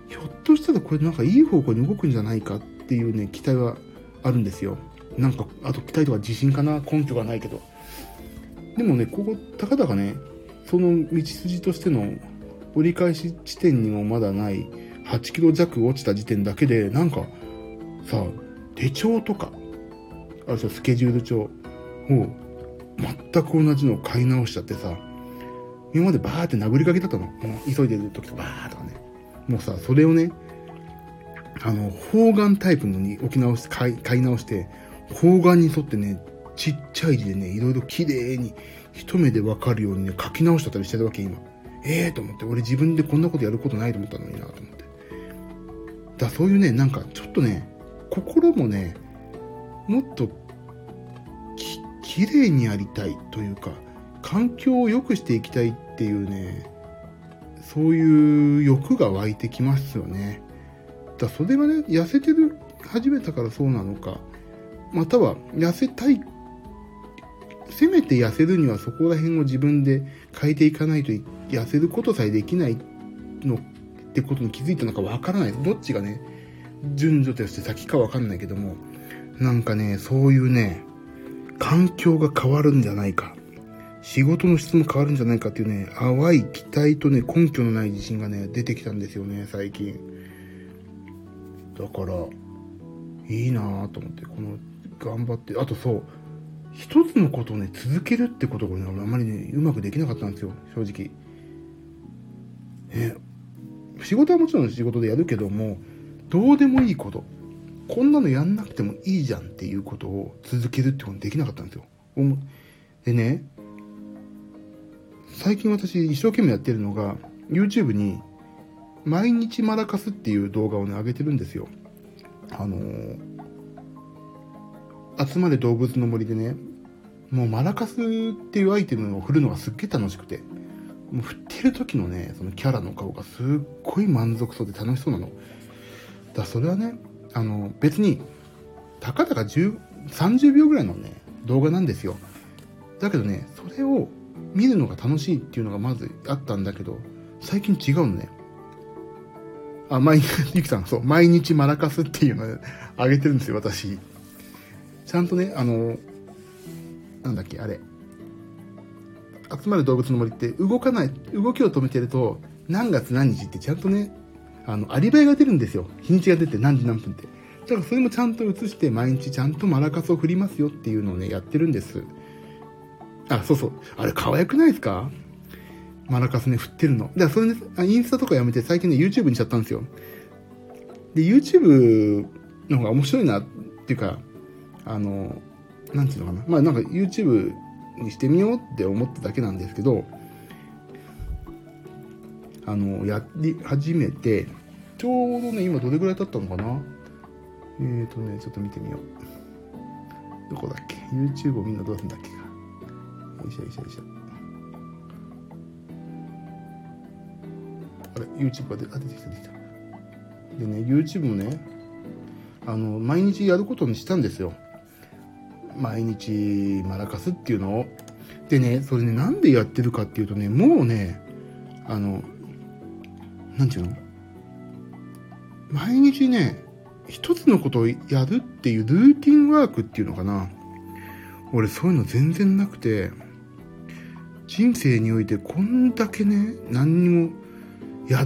ひょっとしたらこれなんかいい方向に動くんじゃないかっていうね、期待はあるんですよ。なんか、あと期待とか自信かな根拠がないけど。でもね、ここ、たかだかね、その道筋としての折り返し地点にもまだない8キロ弱落ちた時点だけで、なんか、さ、手帳とか、あるスケジュール帳を全く同じのを買い直しちゃってさ、今までバーって殴りかけだったの。もう急いでる時とバーとかね。もうさ、それをね、あの、方眼タイプのに置き直して、買い買い直して、方眼に沿ってね、ちっちゃい字でね、いろいろ綺麗に一目でわかるようにね、書き直したりしてたわけ、今。ええー、と思って、俺自分でこんなことやることないと思ったのになと思って。だそういうね、なんかちょっとね、心もね、もっとき、綺麗にありたいというか、環境を良くしていきたいっていうね、そういう欲が湧いてきますよね。だそれがね、痩せてる、始めたからそうなのか、または痩せたい、せめて痩せるにはそこら辺を自分で変えていかないと痩せることさえできないのってことに気づいたのかわからない。どっちがね、順序として先かわかんないけども、なんかね、そういうね、環境が変わるんじゃないか。仕事の質も変わるんじゃないかっていうね、淡い期待とね、根拠のない自信がね、出てきたんですよね、最近。だから、いいなぁと思って、この、頑張って、あとそう、一つのことをね、続けるってことがね、あんまりね、うまくできなかったんですよ、正直。ね、仕事はもちろん仕事でやるけども、どうでもいいこと、こんなのやんなくてもいいじゃんっていうことを続けるってことできなかったんですよ。でね、最近私一生懸命やってるのが、YouTube に、毎日マラカスっていう動画をね、上げてるんですよ。あのー、集まれ動物の森でね、もうマラカスっていうアイテムを振るのがすっげえ楽しくて、もう振ってる時のね、そのキャラの顔がすっごい満足そうで楽しそうなの。だそれはね、あの、別に、たかだか10、30秒ぐらいのね、動画なんですよ。だけどね、それを見るのが楽しいっていうのがまずあったんだけど、最近違うのね。あ、毎日、ゆきさん、そう、毎日マラカスっていうのをあげてるんですよ、私。ちゃんとね、あの、なんだっけ、あれ。集まる動物の森って動かない、動きを止めてると、何月何日ってちゃんとね、あの、アリバイが出るんですよ。日にちが出て何時何分って。だからそれもちゃんと映して毎日ちゃんとマラカスを振りますよっていうのをね、やってるんです。あ、そうそう。あれ可愛くないですか？マラカスね、振ってるの。だからそれね、インスタとかやめて最近ね、YouTube にしちゃったんですよ。で、YouTube の方が面白いなっていうか、あの、なんていうのかな。まあなんか YouTube にしてみようって思っただけなんですけど、あの、やり始めて、ちょうどね、今どれぐらい経ったのかな？えーとね、ちょっと見てみよう。どこだっけ ?YouTube をみんなどうするんだっけ。よいしょよいしょよいしょ。あれ ?YouTube が出あ出てきた出てきた。でね、YouTube もね、あの、毎日やることにしたんですよ。毎日マラカスっていうのを。でね、それね、なんでやってるかっていうとね、もうね、あの、なんていうの？毎日ね、一つのことをやるっていうルーティンワークっていうのかな。俺そういうの全然なくて、人生においてこんだけね、何にもや、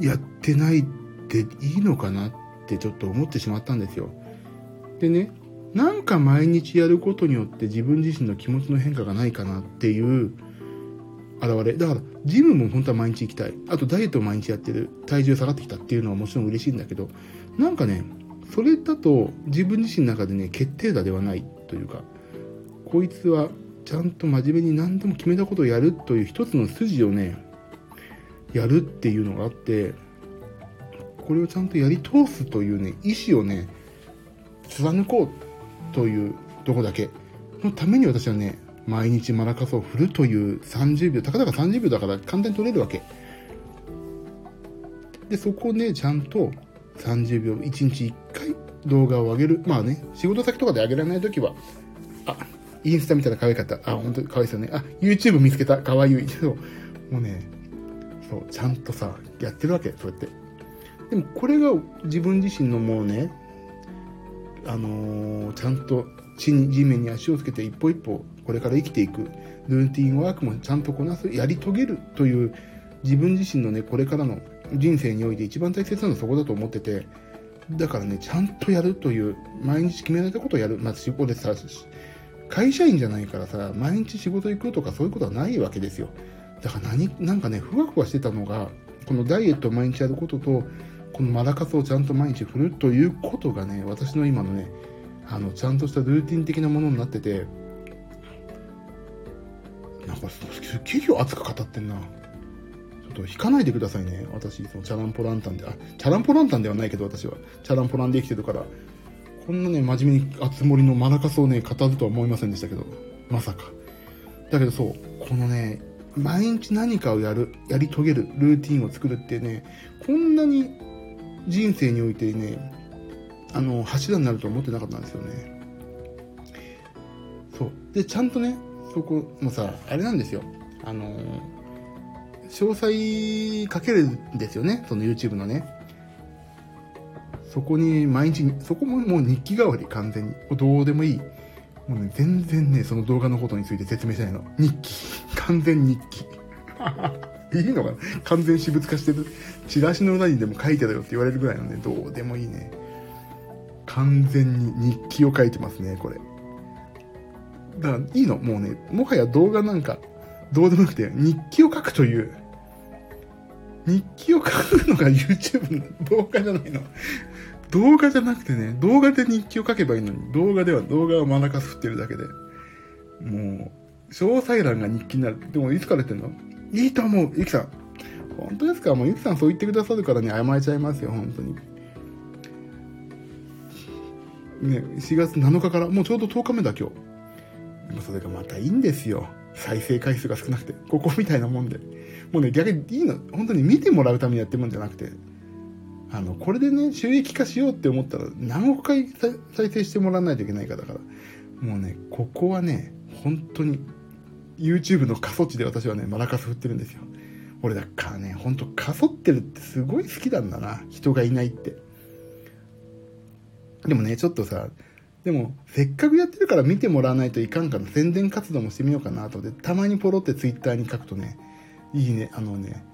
やってないっていいのかなってちょっと思ってしまったんですよ。でね、なんか毎日やることによって自分自身の気持ちの変化がないかなっていう現れ。だから、ジムも本当は毎日行きたい。あと、ダイエットを毎日やってる。体重下がってきたっていうのはもちろん嬉しいんだけど、なんかね、それだと自分自身の中でね、決定打ではないというか、こいつはちゃんと真面目に何でも決めたことをやるという一つの筋をね、やるっていうのがあって、これをちゃんとやり通すというね、意思をね、貫こうというとこだけのために私はね、毎日マラカスを振るという30秒、たかだか30秒だから簡単に取れるわけ。で、そこでちゃんと30秒、1日1回動画を上げる。まあね、仕事先とかで上げられないときは、あ、インスタ見たら可愛かった。あ、本当に可愛いですよね。あ、YouTube 見つけた。可愛い。そう。もうね、そう、ちゃんとさ、やってるわけ。そうやって。でもこれが自分自身のもうね、あのー、ちゃんと地に、地面に足をつけて一歩一歩これから生きていく。ルーティンワークもちゃんとこなす、やり遂げるという自分自身のね、これからの人生において一番大切なのはそこだと思ってて、だからね、ちゃんとやるという、毎日決められたことをやる。まあ、仕事でさ、会社員じゃないからさ、毎日仕事行くとかそういうことはないわけですよ。だから何、なんかね、ふわふわしてたのが、このダイエットを毎日やることと、このマラカスをちゃんと毎日振るということがね、私の今のね、あの、ちゃんとしたルーティン的なものになってて、なんかすっげえ熱く語ってんな。ちょっと引かないでくださいね。私、そのチャランポランタンで。あ、チャランポランタンではないけど私は。チャランポランで生きてるから、こんなね、真面目に熱盛のマラカスをね、語るとは思いませんでしたけど。まさか。だけどそう、このね、毎日何かをやる、やり遂げる、ルーティンを作るってね、こんなに人生においてね、あの、柱になると思ってなかったんですよね。そう。で、ちゃんとね、そこもさ、あれなんですよ。あの、詳細書けるんですよね。その YouTube のね。そこに毎日、そこももう日記代わり完全に。どうでもいい。もうね、全然ね、その動画のことについて説明しないの。日記。完全日記。いいのかな？完全私物化してる。チラシの裏にでも書いてたよって言われるぐらいのね、どうでもいいね。完全に日記を書いてますね、これ。だからいいの、もうね、もはや動画なんか、どうでもなくて、日記を書くという、日記を書くのが YouTube の動画じゃないの？動画じゃなくてね、動画で日記を書けばいいのに、動画では動画を真中すってるだけで。もう、詳細欄が日記になる。でも、いつからやってんの？いいと思う、ゆきさん。本当ですか？もうゆきさんそう言ってくださるからね、謝れちゃいますよ、本当に。ね、4月7日から、もうちょうど10日目だ、今日。でもそれがまたいいんですよ。再生回数が少なくて。ここみたいなもんで。もうね、逆にいいの。本当に見てもらうためにやってるもんじゃなくて。あの、これでね、収益化しようって思ったら、何億回再生してもらわないといけないかだから。もうね、ここはね、本当に、YouTube の過疎地で私はね、マラカス振ってるんですよ。俺だからね、ほんと過疎ってるってすごい好きなんだな。人がいないって。でもね、ちょっとさ、でも、せっかくやってるから見てもらわないといかんから宣伝活動もしてみようかなと思って、たまにポロってツイッターに書くとね、いいね、あのね、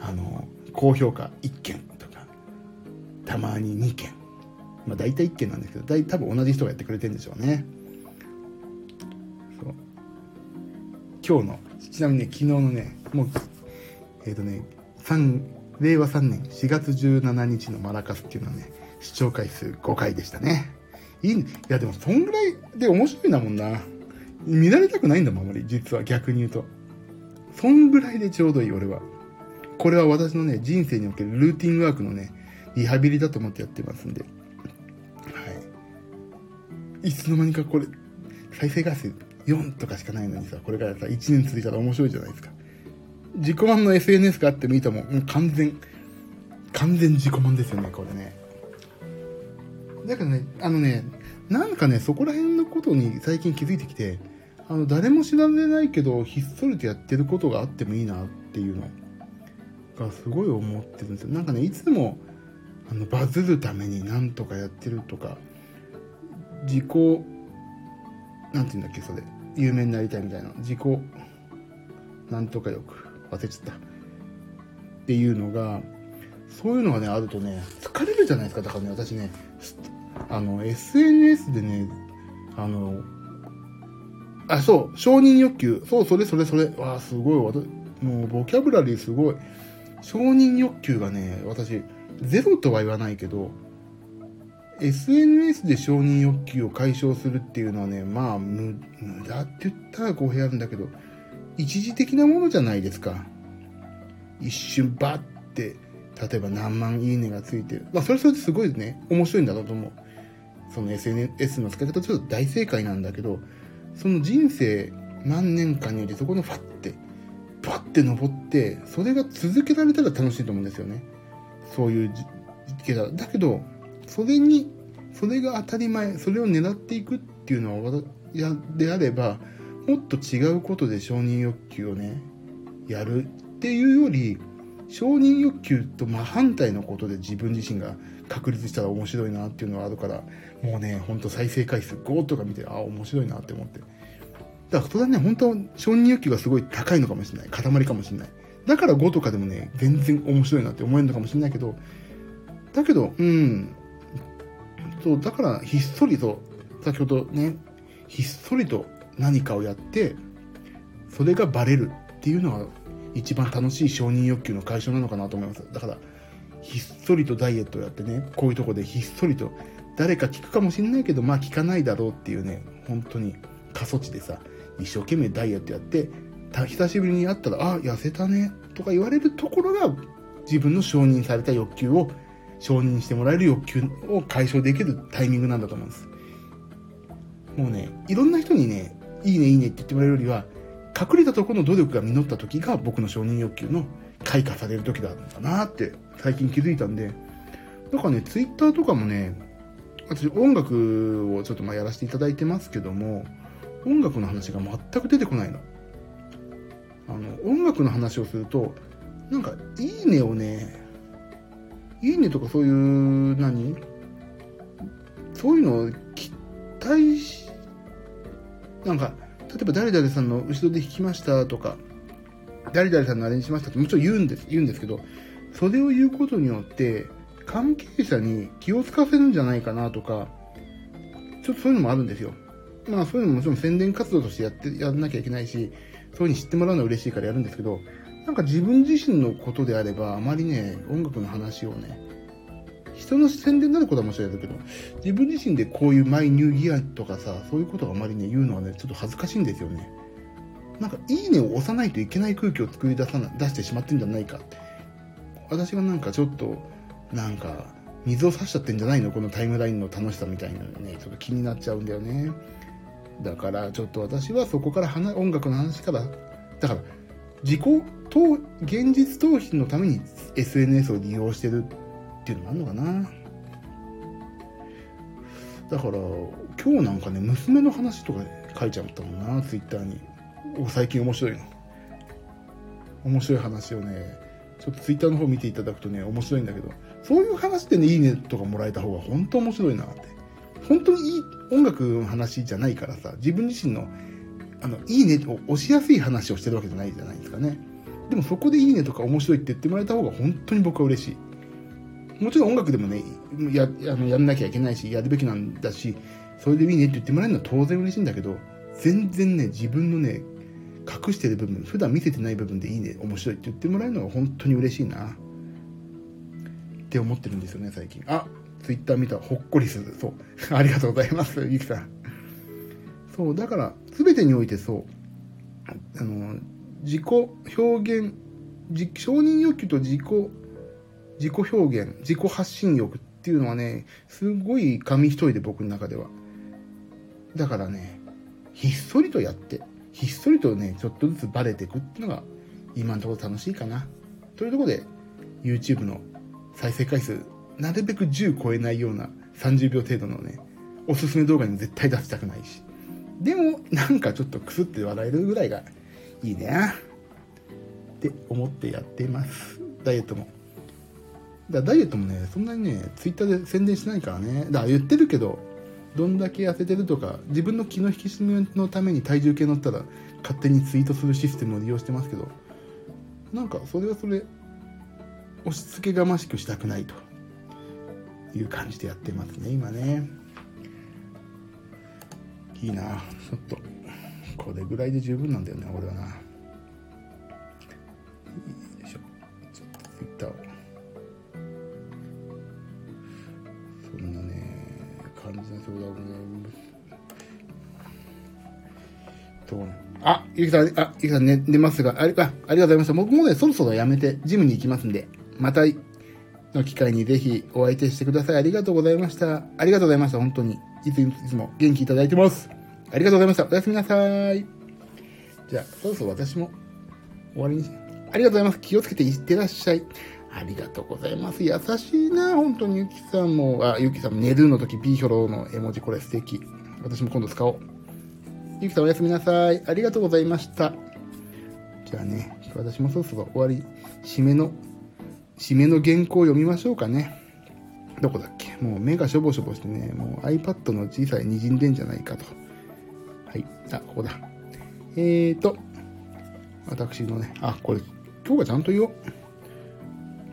あの、高評価1件とか、たまに2件。まあ大体1件なんですけど、大多分同じ人がやってくれてるんでしょうね。そう。今日の、ちなみにね、昨日のね、もう、えっ、ー、とね、3、令和3年4月17日のマラカスっていうのはね、視聴回数5回でしたね。いい、いやでもそんぐらいで面白いんだもんな。見られたくないんだもん、あまり。実は逆に言うと。そんぐらいでちょうどいい、俺は。これは私のね、人生におけるルーティンワークのね、リハビリだと思ってやってますんで。はい。いつの間にかこれ、再生回数4とかしかないのにさ、これからさ、1年続いたら面白いじゃないですか。自己満の SNS があってもいいと思う。もう完全、完全自己満ですよね、これね。だからね、あのね、なんかね、そこら辺のことに最近気づいてきて、あの、誰も知られないけど、ひっそりとやってることがあってもいいなっていうのがすごい思ってるんですよ。なんかね、いつも、あの、バズるためになんとかやってるとか、自己、なんて言うんだっけ、それ。有名になりたいみたいな。自己、なんとかよく。忘れちゃった。っていうのが、そういうのがね、あるとね、疲れるじゃないですか。だからね、私ね、あの、SNS でね、あの、あ、そう、承認欲求。そう、それそれそれ。わあ、すごい。もう、ボキャブラリーすごい。承認欲求がね、私、ゼロとは言わないけど、SNS で承認欲求を解消するっていうのはね、まあ、無無駄って言ったら語弊あるんだけど、一時的なものじゃないですか。一瞬バッて、例えば何万いいねがついてる。まあ、それそれですごいね、面白いんだろうと思う。その SNS の使い方ちょっと大正解なんだけど、その人生何年間においてそこのファッて、バッて登って、それが続けられたら楽しいと思うんですよね。そういうけだ。だけど、それに、それが当たり前、それを狙っていくっていうのは、や、であれば、もっと違うことで承認欲求をね、やるっていうより、承認欲求と真反対のことで自分自身が確立したら面白いなっていうのがあるから、もうね、ほんと再生回数5とか見て、ああ、面白いなって思って。だからそれはね、本当は承認欲求がすごい高いのかもしれない。塊かもしれない。だから5とかでもね、全然面白いなって思えるのかもしれないけど、だけど、うん。そう、だからひっそりと、先ほどね、ひっそりと何かをやって、それがバレるっていうのが一番楽しい承認欲求の解消なのかなと思います。だから、ひっそりとダイエットをやってね、こういうとこでひっそりと誰か聞くかもしれないけど、まあ聞かないだろうっていうね、本当に過疎地でさ、一生懸命ダイエットやって、久しぶりに会ったら、あ、痩せたね、とか言われるところが、自分の承認された欲求を、承認してもらえる欲求を解消できるタイミングなんだと思うんです。もうね、いろんな人にね、いいねいいねって言ってもらえるよりは、隠れたところの努力が実った時が僕の承認欲求の開花される時だったなって最近気づいたんで、だからね、ツイッターとかもね、私音楽をちょっとまあやらせていただいてますけども、音楽の話が全く出てこないの。あの、音楽の話をすると、なんか、いいねをね、いいねとかそういう、何？そういうのを期待し、なんか、例えば誰々さんの後ろで弾きましたとか、誰々さんのあれにしましたってもちろん言うんです、言うんですけど、それを言うことによって、関係者に気を使わせるんじゃないかなとか、ちょっとそういうのもあるんですよ。まあそういうのももちろん宣伝活動としてやって、やらなきゃいけないし、そういうふうに知ってもらうのは嬉しいからやるんですけど、なんか自分自身のことであれば、あまりね、音楽の話をね、人の宣伝になることはもちろんやるけど、自分自身でこういうマイニューギアとかさ、そういうことをあまりね、言うのはね、ちょっと恥ずかしいんですよね。なんか、いいねを押さないといけない空気を作り出さな、出してしまってんじゃないかって。私がなんかちょっと、なんか、水を差しちゃってんじゃないの？このタイムラインの楽しさみたいなね、ちょっと気になっちゃうんだよね。だからちょっと私はそこから音楽の話から、だから自己と現実逃避のために SNS を利用してるっていうのもあるのかな。だから今日なんかね、娘の話とか書いちゃったもんな、ツイッターに。最近面白いの。面白い話をね、ちょっとツイッターの方見ていただくとね、面白いんだけど、そういう話でね、いいねとかもらえた方が本当面白いなって。本当にいい音楽の話じゃないからさ、自分自身の、あの、いいねを押しやすい話をしてるわけじゃないじゃないですかね。でもそこでいいねとか面白いって言ってもらえた方が本当に僕は嬉しい。もちろん音楽でもね、や、あの、やんなきゃいけないし、やるべきなんだし、それでいいねって言ってもらえるのは当然嬉しいんだけど、全然ね、自分のね、隠してる部分、普段見せてない部分でいいね、面白いって言ってもらえるのが本当に嬉しいな。って思ってるんですよね、最近。あ、ツイッター見た、ほっこりする。そう。ありがとうございます、ゆきさん。そう、だから、すべてにおいてそう。あの、自己表現、承認欲求と自己、自己表現、自己発信欲っていうのはね、すごい紙一重で僕の中では。だからね、ひっそりとやって、ひっそりとね、ちょっとずつバレていくっていうのが、今のところ楽しいかな。というところで、YouTube の再生回数、なるべく10超えないような30秒程度のね、おすすめ動画に絶対出したくないし。でも、なんかちょっとクスって笑えるぐらいがいいね。って思ってやっています。ダイエットも。だダイエットもね、そんなにね、ツイッターで宣伝しないからね。だから言ってるけど、どんだけ痩せてるとか、自分の気の引き締めのために体重計乗ったら、勝手にツイートするシステムを利用してますけど、なんかそれはそれ、押し付けがましくしたくないという感じでやってますね、今ね。いいなちょっと、これぐらいで十分なんだよね、俺はな。感じの相談をね、あ、ゆきさん、あ、ゆきさん寝、寝ますが、ありか、ありがとうございました。僕もね、そろそろやめて、ジムに行きますんで、また、の機会にぜひお相手してください。ありがとうございました。ありがとうございました。本当に。いついつも元気いただいてます。ありがとうございました。おやすみなさい。じゃあ、そろそろ私も終わりに、ありがとうございます。気をつけていってらっしゃい。ありがとうございます。優しいな、本当にゆきさんも。あ、ゆきさんも寝るの時、ビーヒョロの絵文字、これ素敵。私も今度使おう。ゆきさんおやすみなさい。ありがとうございました。じゃあね、私もそろそろ終わり、締めの、締めの原稿を読みましょうかね。どこだっけ？もう目がしょぼしょぼしてね、もう iPad の小さい滲んでんじゃないかと。はい。あ、ここだ。えーと、私のね、あ、これ、今日はちゃんと言おう。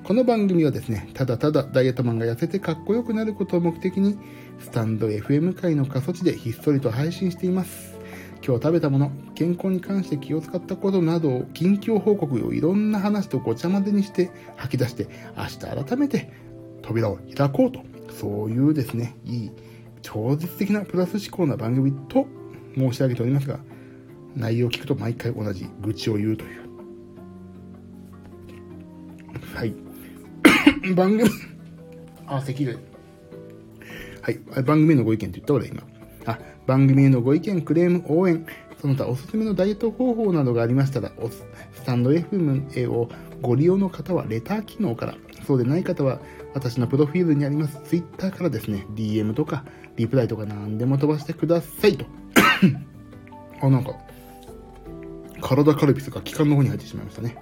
この番組はですね、ただただダイエットマンが痩せてかっこよくなることを目的に、スタンド FM 界の過疎地でひっそりと配信しています。今日食べたもの、健康に関して気を使ったことなどを、近況報告をいろんな話とごちゃ混ぜにして吐き出して、明日改めて扉を開こうと。そういうですね、いい、超絶的なプラス思考な番組と申し上げておりますが、内容を聞くと毎回同じ愚痴を言うという。はい。番組あ、咳で。はい。番組へのご意見って言った俺今。あ、番組へのご意見、クレーム、応援、その他おすすめのダイエット方法などがありましたら、スタンド FM をご利用の方はレター機能から、そうでない方は私のプロフィールにあります Twitter からですね、DM とかリプライとか何でも飛ばしてくださいと。あ、なんか、体カルピスが気管の方に入ってしまいましたね。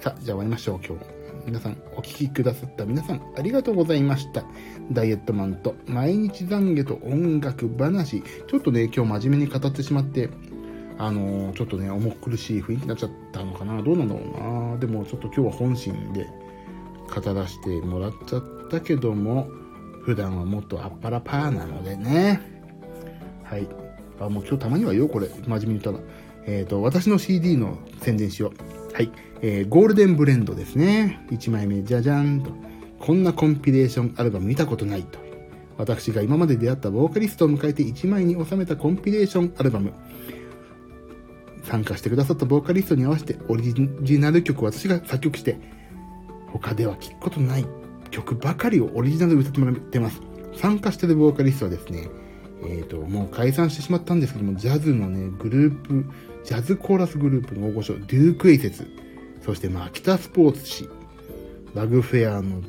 さあ、じゃあ終わりましょう、今日。皆さん、お聴きくださった皆さん、ありがとうございました。ダイエットマンと毎日懺悔と音楽話。ちょっとね、今日真面目に語ってしまって、あのー、ちょっとね、重苦しい雰囲気になっちゃったのかな？どうなんだろうな？でも、ちょっと今日は本心で語らせてもらっちゃったけども、普段はもっとあっぱらパーなのでね。はい。あ、もう今日たまには言おう、これ。真面目に言ったら。えっ、ー、と、私の CD の宣伝しよう。はい。えー、ゴールデンブレンドですね。1枚目、じゃじゃんと。こんなコンピレーションアルバム見たことないと。私が今まで出会ったボーカリストを迎えて1枚に収めたコンピレーションアルバム。参加してくださったボーカリストに合わせてオリジナル曲を私が作曲して、他では聴くことない曲ばかりをオリジナルで歌ってもらってます。参加してるボーカリストはですね、えっ、ー、と、もう解散してしまったんですけども、ジャズのね、グループ、ジャズコーラスグループの大御所、デュークエイセス、そしてマキタスポーツ氏、バグフェアの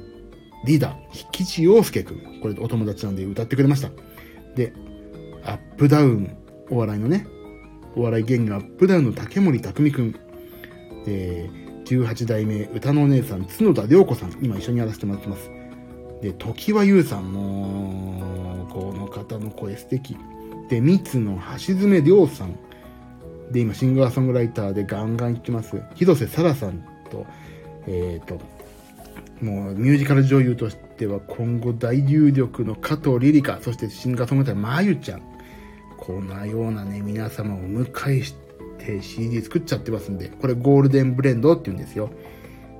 リーダー、引地洋介くん。これお友達なんで歌ってくれました。で、アップダウン、お笑いのね、お笑い芸人アップダウンの竹森匠くん。で、18代目歌のお姉さん、角田涼子さん。今一緒にやらせてもらってます。で、時は優さんも、この方の声素敵。で、三つの橋爪涼さん。で、今シンガーソングライターでガンガン行ってます。広瀬沙羅さんと、えっ、ー、と、もうミュージカル女優としては今後大有力の加藤リリカ、そしてシンガーソングライターまゆちゃん。こんなようなね、皆様をお迎えして CD 作っちゃってますんで、これゴールデンブレンドって言うんですよ。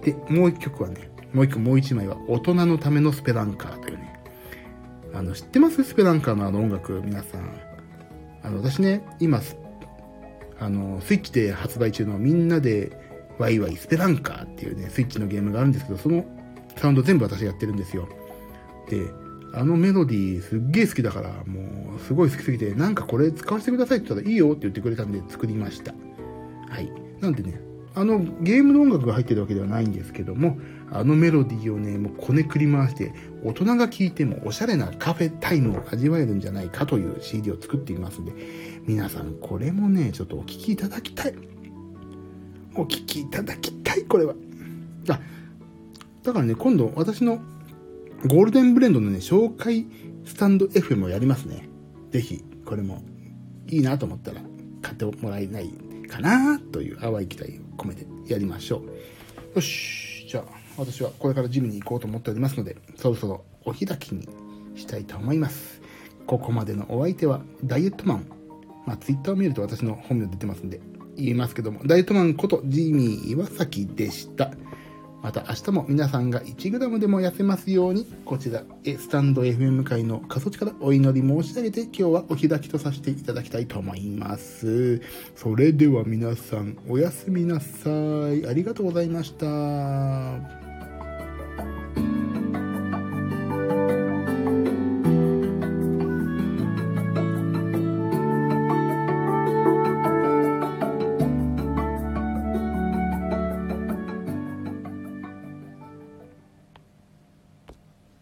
で、もう一曲はね、もう一個もう一枚は大人のためのスペランカーというね、あの、知ってます？スペランカーのあの音楽、皆さん。あの、私ね、今、あの、スイッチで発売中のみんなでワイワイスペランカーっていうね、スイッチのゲームがあるんですけど、そのサウンド全部私やってるんですよ。で、あのメロディーすっげえ好きだから、もうすごい好きすぎて、なんかこれ使わせてくださいって言ったらいいよって言ってくれたんで作りました。はい。なんでね、あのゲームの音楽が入ってるわけではないんですけども、あのメロディーをね、もうこねくり回して、大人が聴いてもおしゃれなカフェタイムを味わえるんじゃないかという CD を作っていますんで、皆さんこれもね、ちょっとお聴きいただきたい。お聴きいただきたい、これは。あ、だからね、今度私のゴールデンブレンドのね、紹介スタンド FM をやりますね。ぜひ、これもいいなと思ったら買ってもらえないかなという淡い期待を込めてやりましょう。よし。じゃあ、私はこれからジムに行こうと思っておりますので、そろそろお開きにしたいと思います。ここまでのお相手は、ダイエットマン。まあ、ツイッターを見ると私の本名出てますんで、言いますけども、ダイエットマンことジミー岩崎でした。また明日も皆さんが 1g でも痩せますように、こちら、スタンド FM 会の過疎地からお祈り申し上げて、今日はお開きとさせていただきたいと思います。それでは皆さん、おやすみなさい。ありがとうございました。